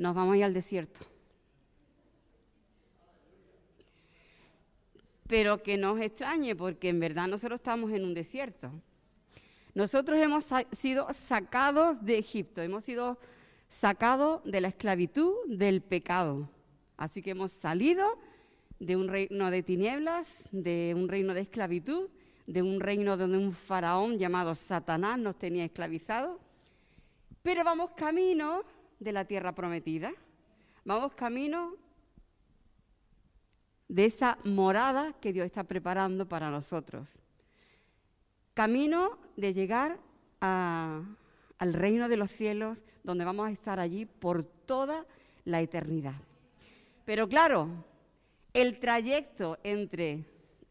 nos vamos a al desierto. Pero que no os extrañe, porque en verdad nosotros estamos en un desierto. Nosotros hemos sido sacados de Egipto, hemos sido sacados de la esclavitud del pecado. Así que hemos salido de un reino de tinieblas, de un reino de esclavitud, de un reino donde un faraón llamado Satanás nos tenía esclavizados. Pero vamos camino de la tierra prometida. Vamos camino de esa morada que Dios está preparando para nosotros. Camino de llegar al reino de los cielos, donde vamos a estar allí por toda la eternidad. Pero claro, el trayecto entre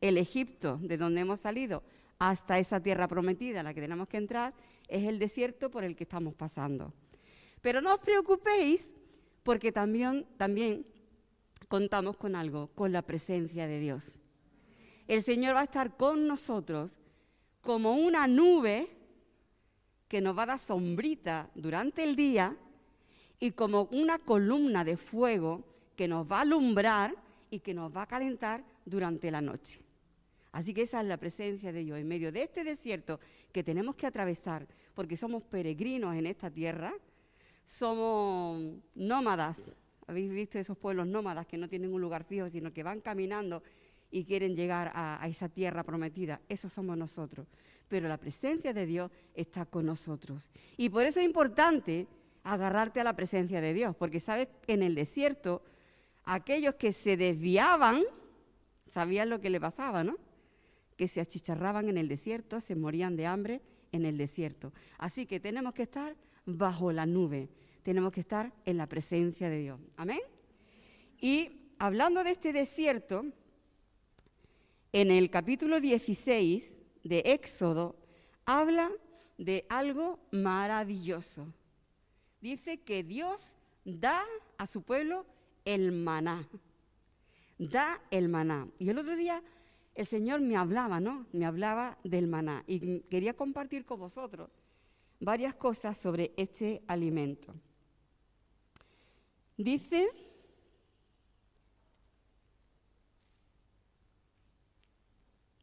el Egipto, de donde hemos salido, hasta esa tierra prometida a la que tenemos que entrar, es el desierto por el que estamos pasando. Pero no os preocupéis, porque también, también contamos con algo, con la presencia de Dios. El Señor va a estar con nosotros como una nube que nos va a dar sombrita durante el día y como una columna de fuego que nos va a alumbrar y que nos va a calentar durante la noche. Así que esa es la presencia de Dios en medio de este desierto que tenemos que atravesar, porque somos peregrinos en esta tierra, somos nómadas. Habéis visto esos pueblos nómadas que no tienen un lugar fijo, sino que van caminando y quieren llegar a, esa tierra prometida. Eso somos nosotros. Pero la presencia de Dios está con nosotros. Y por eso es importante agarrarte a la presencia de Dios, porque sabes en el desierto aquellos que se desviaban sabían lo que le pasaba, ¿no? que se achicharraban en el desierto, se morían de hambre en el desierto. Así que tenemos que estar bajo la nube, tenemos que estar en la presencia de Dios. Amén. Y hablando de este desierto, en el capítulo 16 de Éxodo habla de algo maravilloso. Dice que Dios da a su pueblo el maná. Da el maná. Y el otro día el Señor me hablaba, ¿no? Me hablaba del maná y quería compartir con vosotros varias cosas sobre este alimento. Dice,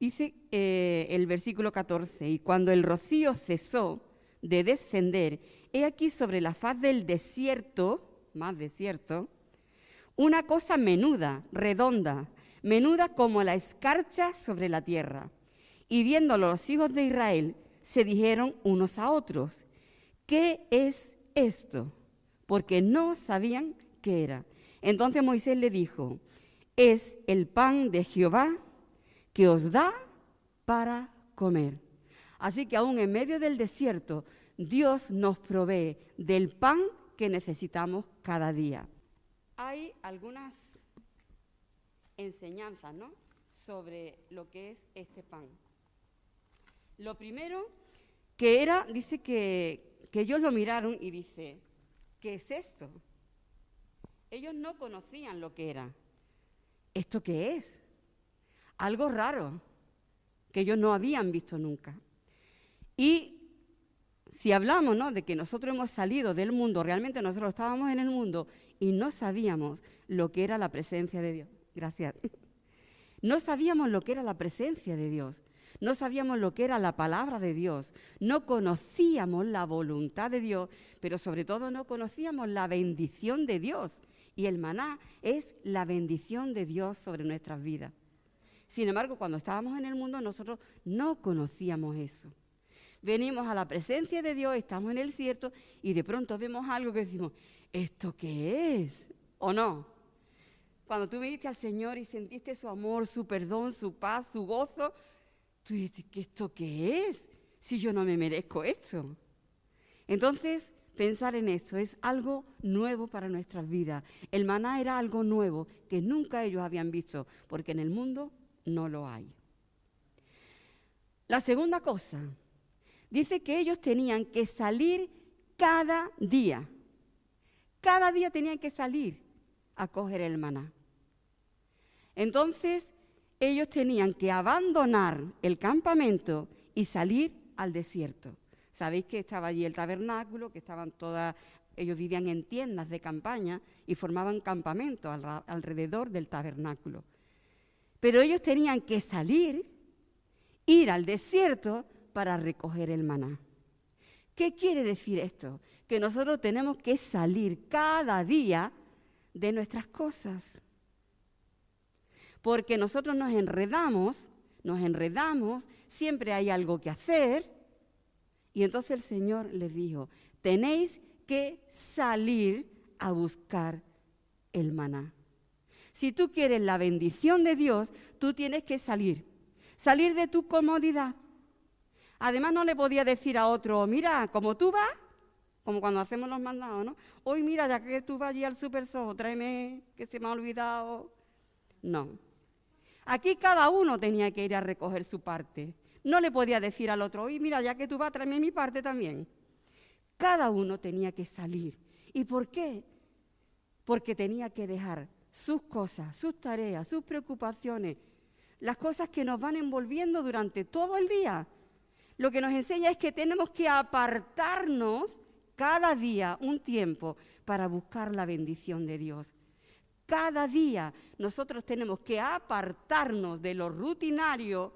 dice eh, el versículo 14, y cuando el rocío cesó de descender, he aquí sobre la faz del desierto, más desierto, una cosa menuda, redonda, menuda como la escarcha sobre la tierra. Y viéndolo los hijos de Israel, se dijeron unos a otros, ¿qué es esto? Porque no sabían qué era. Entonces Moisés le dijo, es el pan de Jehová que os da para comer. Así que aún en medio del desierto, Dios nos provee del pan que necesitamos cada día. Hay algunas enseñanzas ¿no? sobre lo que es este pan. Lo primero que era, dice que, que ellos lo miraron y dice, ¿qué es esto? Ellos no conocían lo que era. ¿Esto qué es? Algo raro que ellos no habían visto nunca. Y si hablamos ¿no? de que nosotros hemos salido del mundo, realmente nosotros estábamos en el mundo y no sabíamos lo que era la presencia de Dios. Gracias. No sabíamos lo que era la presencia de Dios. No sabíamos lo que era la palabra de Dios. No conocíamos la voluntad de Dios, pero sobre todo no conocíamos la bendición de Dios. Y el maná es la bendición de Dios sobre nuestras vidas. Sin embargo, cuando estábamos en el mundo, nosotros no conocíamos eso. Venimos a la presencia de Dios, estamos en el cierto y de pronto vemos algo que decimos, ¿esto qué es? ¿O no? Cuando tú viniste al Señor y sentiste su amor, su perdón, su paz, su gozo, tú dices, ¿qué esto qué es? Si yo no me merezco esto. Entonces, pensar en esto es algo nuevo para nuestras vidas. El maná era algo nuevo que nunca ellos habían visto, porque en el mundo no lo hay. La segunda cosa, dice que ellos tenían que salir cada día. Cada día tenían que salir a coger el maná. Entonces ellos tenían que abandonar el campamento y salir al desierto. Sabéis que estaba allí el tabernáculo, que estaban todas Ellos vivían en tiendas de campaña y formaban campamentos alrededor del tabernáculo. Pero ellos tenían que salir, ir al desierto para recoger el maná. ¿Qué quiere decir esto? Que nosotros tenemos que salir cada día de nuestras cosas. Porque nosotros nos enredamos, nos enredamos, siempre hay algo que hacer. Y entonces el Señor les dijo, tenéis que salir a buscar el maná. Si tú quieres la bendición de Dios, tú tienes que salir. Salir de tu comodidad. Además no le podía decir a otro, mira, como tú vas, como cuando hacemos los mandados, ¿no? Hoy mira, ya que tú vas allí al super tráeme que se me ha olvidado. No. Aquí cada uno tenía que ir a recoger su parte. No le podía decir al otro, hoy mira, ya que tú vas, tráeme mi parte también. Cada uno tenía que salir. ¿Y por qué? Porque tenía que dejar sus cosas, sus tareas, sus preocupaciones, las cosas que nos van envolviendo durante todo el día. Lo que nos enseña es que tenemos que apartarnos cada día un tiempo para buscar la bendición de Dios. Cada día nosotros tenemos que apartarnos de lo rutinario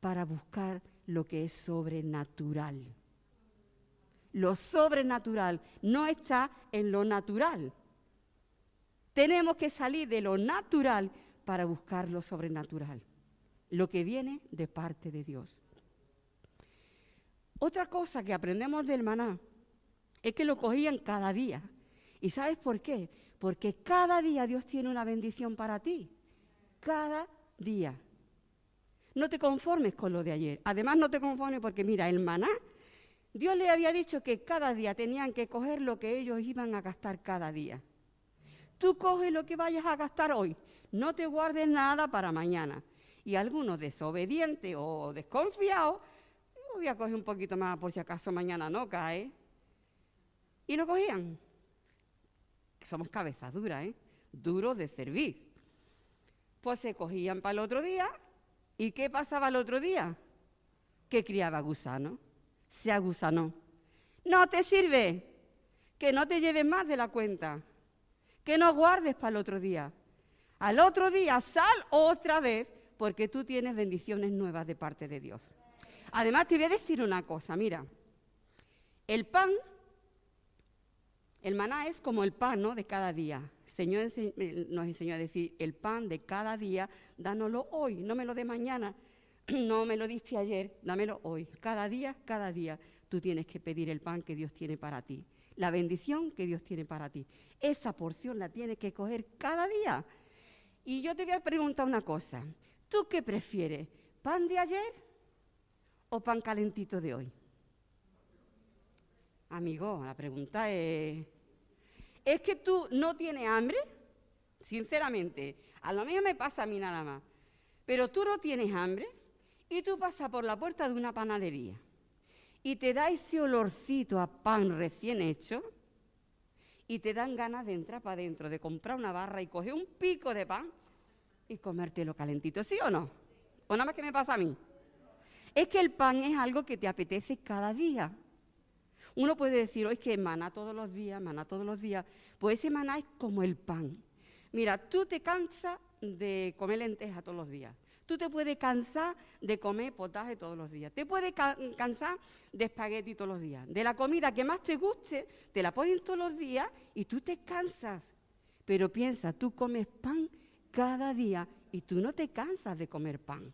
para buscar lo que es sobrenatural. Lo sobrenatural no está en lo natural. Tenemos que salir de lo natural para buscar lo sobrenatural, lo que viene de parte de Dios. Otra cosa que aprendemos del maná es que lo cogían cada día. ¿Y sabes por qué? Porque cada día Dios tiene una bendición para ti. Cada día. No te conformes con lo de ayer. Además, no te conformes porque, mira, el maná Dios le había dicho que cada día tenían que coger lo que ellos iban a gastar cada día. Tú coges lo que vayas a gastar hoy, no te guardes nada para mañana. Y algunos desobedientes o desconfiados, voy a coger un poquito más por si acaso mañana no cae. Y lo cogían. Somos cabezas duras, ¿eh? Duros de servir. Pues se cogían para el otro día. ¿Y qué pasaba el otro día? Que criaba gusano se agusanó. No te sirve, que no te lleves más de la cuenta, que no guardes para el otro día. Al otro día sal otra vez porque tú tienes bendiciones nuevas de parte de Dios. Además te voy a decir una cosa, mira, el pan, el maná es como el pan ¿no? de cada día. El Señor nos enseñó a decir, el pan de cada día, dánoslo hoy, no me lo de mañana, no me lo diste ayer, dámelo hoy. Cada día, cada día, tú tienes que pedir el pan que Dios tiene para ti, la bendición que Dios tiene para ti. Esa porción la tienes que coger cada día. Y yo te voy a preguntar una cosa. ¿Tú qué prefieres? ¿Pan de ayer o pan calentito de hoy? Amigo, la pregunta es, ¿es que tú no tienes hambre? Sinceramente, a lo mejor me pasa a mí nada más. Pero tú no tienes hambre y tú pasas por la puerta de una panadería y te da ese olorcito a pan recién hecho y te dan ganas de entrar para adentro, de comprar una barra y coger un pico de pan y comértelo calentito, ¿sí o no? ¿O nada más que me pasa a mí? Es que el pan es algo que te apetece cada día. Uno puede decir, hoy es que maná todos los días, maná todos los días. Pues ese maná es como el pan. Mira, tú te cansas de comer lentejas todos los días. Tú te puedes cansar de comer potaje todos los días. Te puedes cansar de espagueti todos los días. De la comida que más te guste, te la ponen todos los días y tú te cansas. Pero piensa, tú comes pan cada día y tú no te cansas de comer pan.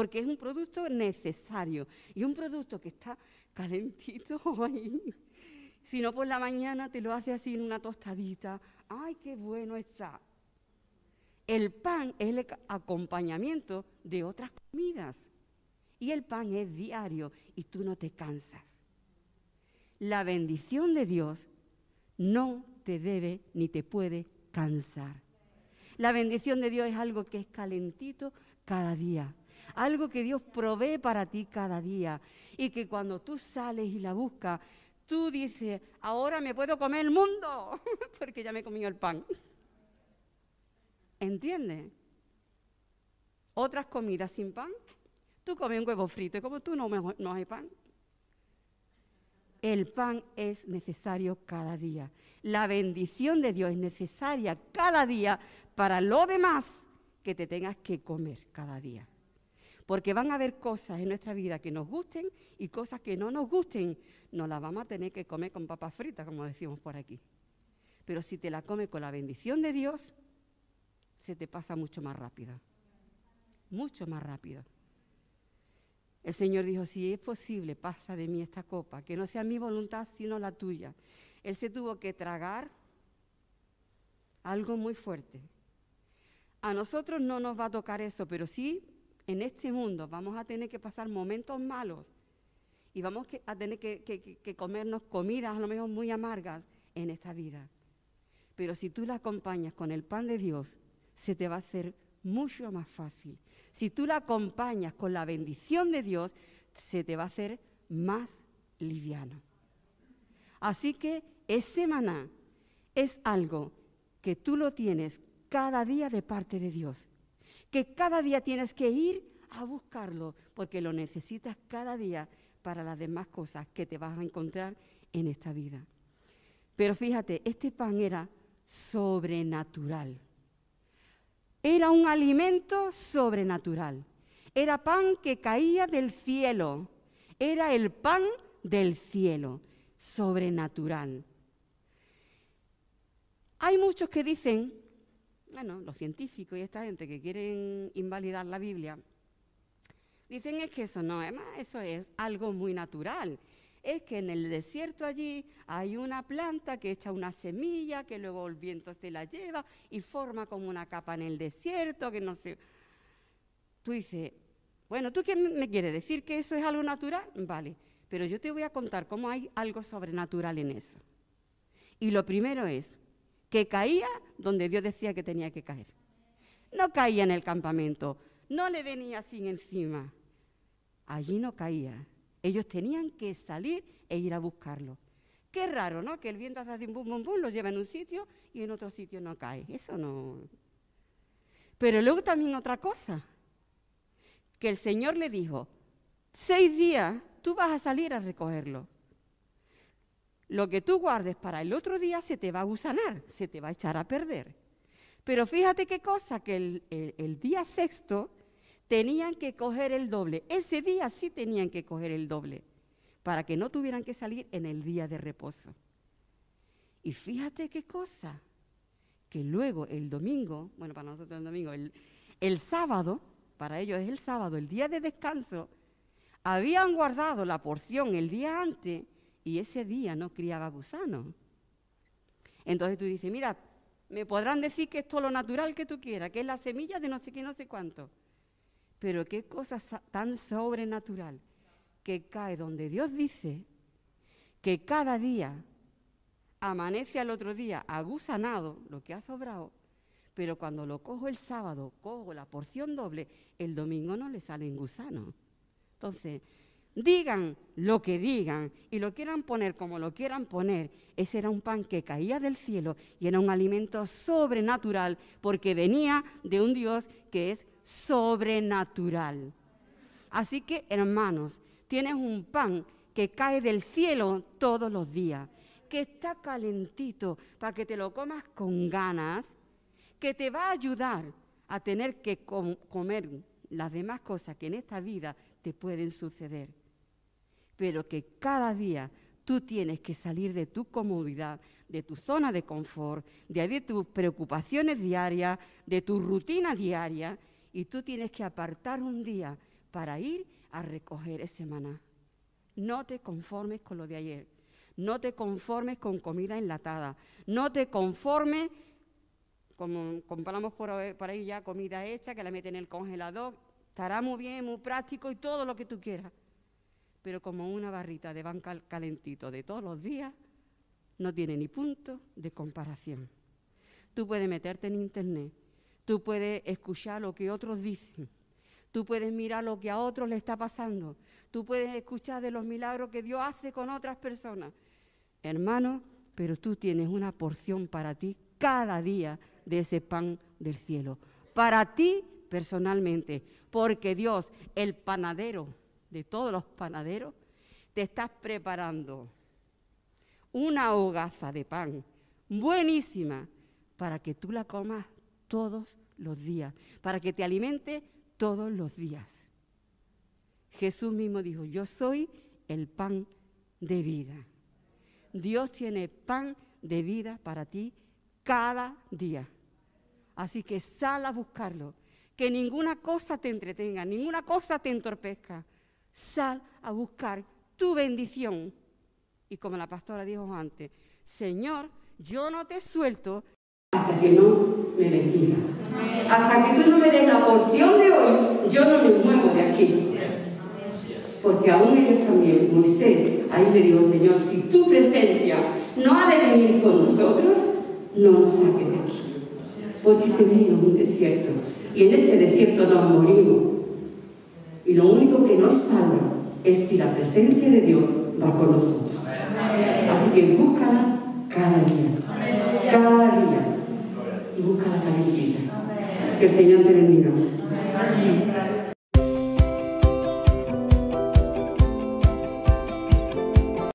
Porque es un producto necesario y un producto que está calentito ahí. Si no por la mañana te lo hace así en una tostadita. ¡Ay, qué bueno está! El pan es el acompañamiento de otras comidas. Y el pan es diario y tú no te cansas. La bendición de Dios no te debe ni te puede cansar. La bendición de Dios es algo que es calentito cada día. Algo que Dios provee para ti cada día. Y que cuando tú sales y la buscas, tú dices, ahora me puedo comer el mundo, porque ya me he comido el pan. ¿Entiendes? Otras comidas sin pan. Tú comes un huevo frito y como tú no, no hay pan. El pan es necesario cada día. La bendición de Dios es necesaria cada día para lo demás que te tengas que comer cada día. Porque van a haber cosas en nuestra vida que nos gusten y cosas que no nos gusten. Nos las vamos a tener que comer con papas fritas, como decimos por aquí. Pero si te la comes con la bendición de Dios, se te pasa mucho más rápido. Mucho más rápido. El Señor dijo, si es posible, pasa de mí esta copa, que no sea mi voluntad, sino la tuya. Él se tuvo que tragar algo muy fuerte. A nosotros no nos va a tocar eso, pero sí en este mundo vamos a tener que pasar momentos malos y vamos a tener que, comernos comidas a lo mejor muy amargas en esta vida. Pero si tú la acompañas con el pan de Dios, se te va a hacer mucho más fácil. Si tú la acompañas con la bendición de Dios, se te va a hacer más liviano. Así que ese maná es algo que tú lo tienes cada día de parte de Dios, que cada día tienes que ir a buscarlo, porque lo necesitas cada día para las demás cosas que te vas a encontrar en esta vida. Pero fíjate, este pan era sobrenatural. Era un alimento sobrenatural. Era pan que caía del cielo. Era el pan del cielo, sobrenatural. Hay muchos que dicen, bueno, los científicos y esta gente que quieren invalidar la Biblia, dicen es que eso no es más, eso es algo muy natural es que en el desierto allí hay una planta que echa una semilla, que luego el viento se la lleva y forma como una capa en el desierto, que no sé. Tú dices, bueno, ¿tú qué me quieres decir que eso es algo natural? Vale, pero yo te voy a contar cómo hay algo sobrenatural en eso. Y lo primero es que caía donde Dios decía que tenía que caer. No caía en el campamento, no le venía sin encima. Allí no caía ellos tenían que salir e ir a buscarlo. Qué raro, ¿no? Que el viento hace así, bum, bum, bum, lo lleva en un sitio y en otro sitio no cae. Eso no. Pero luego también otra cosa, que el Señor le dijo, seis días tú vas a salir a recogerlo. Lo que tú guardes para el otro día se te va a gusanar, se te va a echar a perder. Pero fíjate qué cosa, que el, día sexto tenían que coger el doble. Ese día sí tenían que coger el doble, para que no tuvieran que salir en el día de reposo. Y fíjate qué cosa, que luego el domingo, bueno, para nosotros el domingo, el, el sábado, para ellos es el sábado, el día de descanso, habían guardado la porción el día antes y ese día no criaba gusano. Entonces tú dices, mira, me podrán decir que es todo lo natural que tú quieras, que es la semilla de no sé qué, no sé cuánto. Pero qué cosa tan sobrenatural que cae donde Dios dice que cada día amanece al otro día agusanado lo que ha sobrado, pero cuando lo cojo el sábado, cojo la porción doble, el domingo no le salen gusanos. Entonces, digan lo que digan y lo quieran poner como lo quieran poner, ese era un pan que caía del cielo y era un alimento sobrenatural porque venía de un Dios que es sobrenatural. Así que, hermanos, tienes un pan que cae del cielo todos los días, que está calentito para que te lo comas con ganas, que te va a ayudar a tener que comer las demás cosas que en esta vida te pueden suceder. Pero que cada día tú tienes que salir de tu comodidad, de tu zona de confort, de tus preocupaciones diarias, de tu rutina diaria y tú tienes que apartar un día para ir a recoger ese maná. No te conformes con lo de ayer. No te conformes con comida enlatada. No te conformes, como compramos por, ahí ya comida hecha, que la meten en el congelador. Estará muy bien, muy práctico y todo lo que tú quieras. Pero como una barrita de banca calentito de todos los días, no tiene ni punto de comparación. Tú puedes meterte en internet Tú puedes escuchar lo que otros dicen. Tú puedes mirar lo que a otros le está pasando. Tú puedes escuchar de los milagros que Dios hace con otras personas. Hermano, pero tú tienes una porción para ti cada día de ese pan del cielo. Para ti personalmente. Porque Dios, el panadero de todos los panaderos, te estás preparando una hogaza de pan, buenísima, para que tú la comas todos los días, para que te alimente todos los días. Jesús mismo dijo, yo soy el pan de vida. Dios tiene pan de vida para ti cada día. Así que sal a buscarlo. Que ninguna cosa te entretenga, ninguna cosa te entorpezca. Sal a buscar tu bendición. Y como la pastora dijo antes, Señor, yo no te suelto hasta que no me bendigas. Hasta que tú no me des la porción de hoy, yo no me muevo de aquí. Porque aún ellos también, Moisés, ahí le dijo, Señor, si tu presencia no ha de venir con nosotros, no nos saques de aquí. Porque este mundo es un desierto. Y en este desierto nos morimos. Y lo único que nos salva es si la presencia de Dios va con nosotros. Así que búscala cada día. Cada día. Y búscala calentita. Que el Señor te bendiga.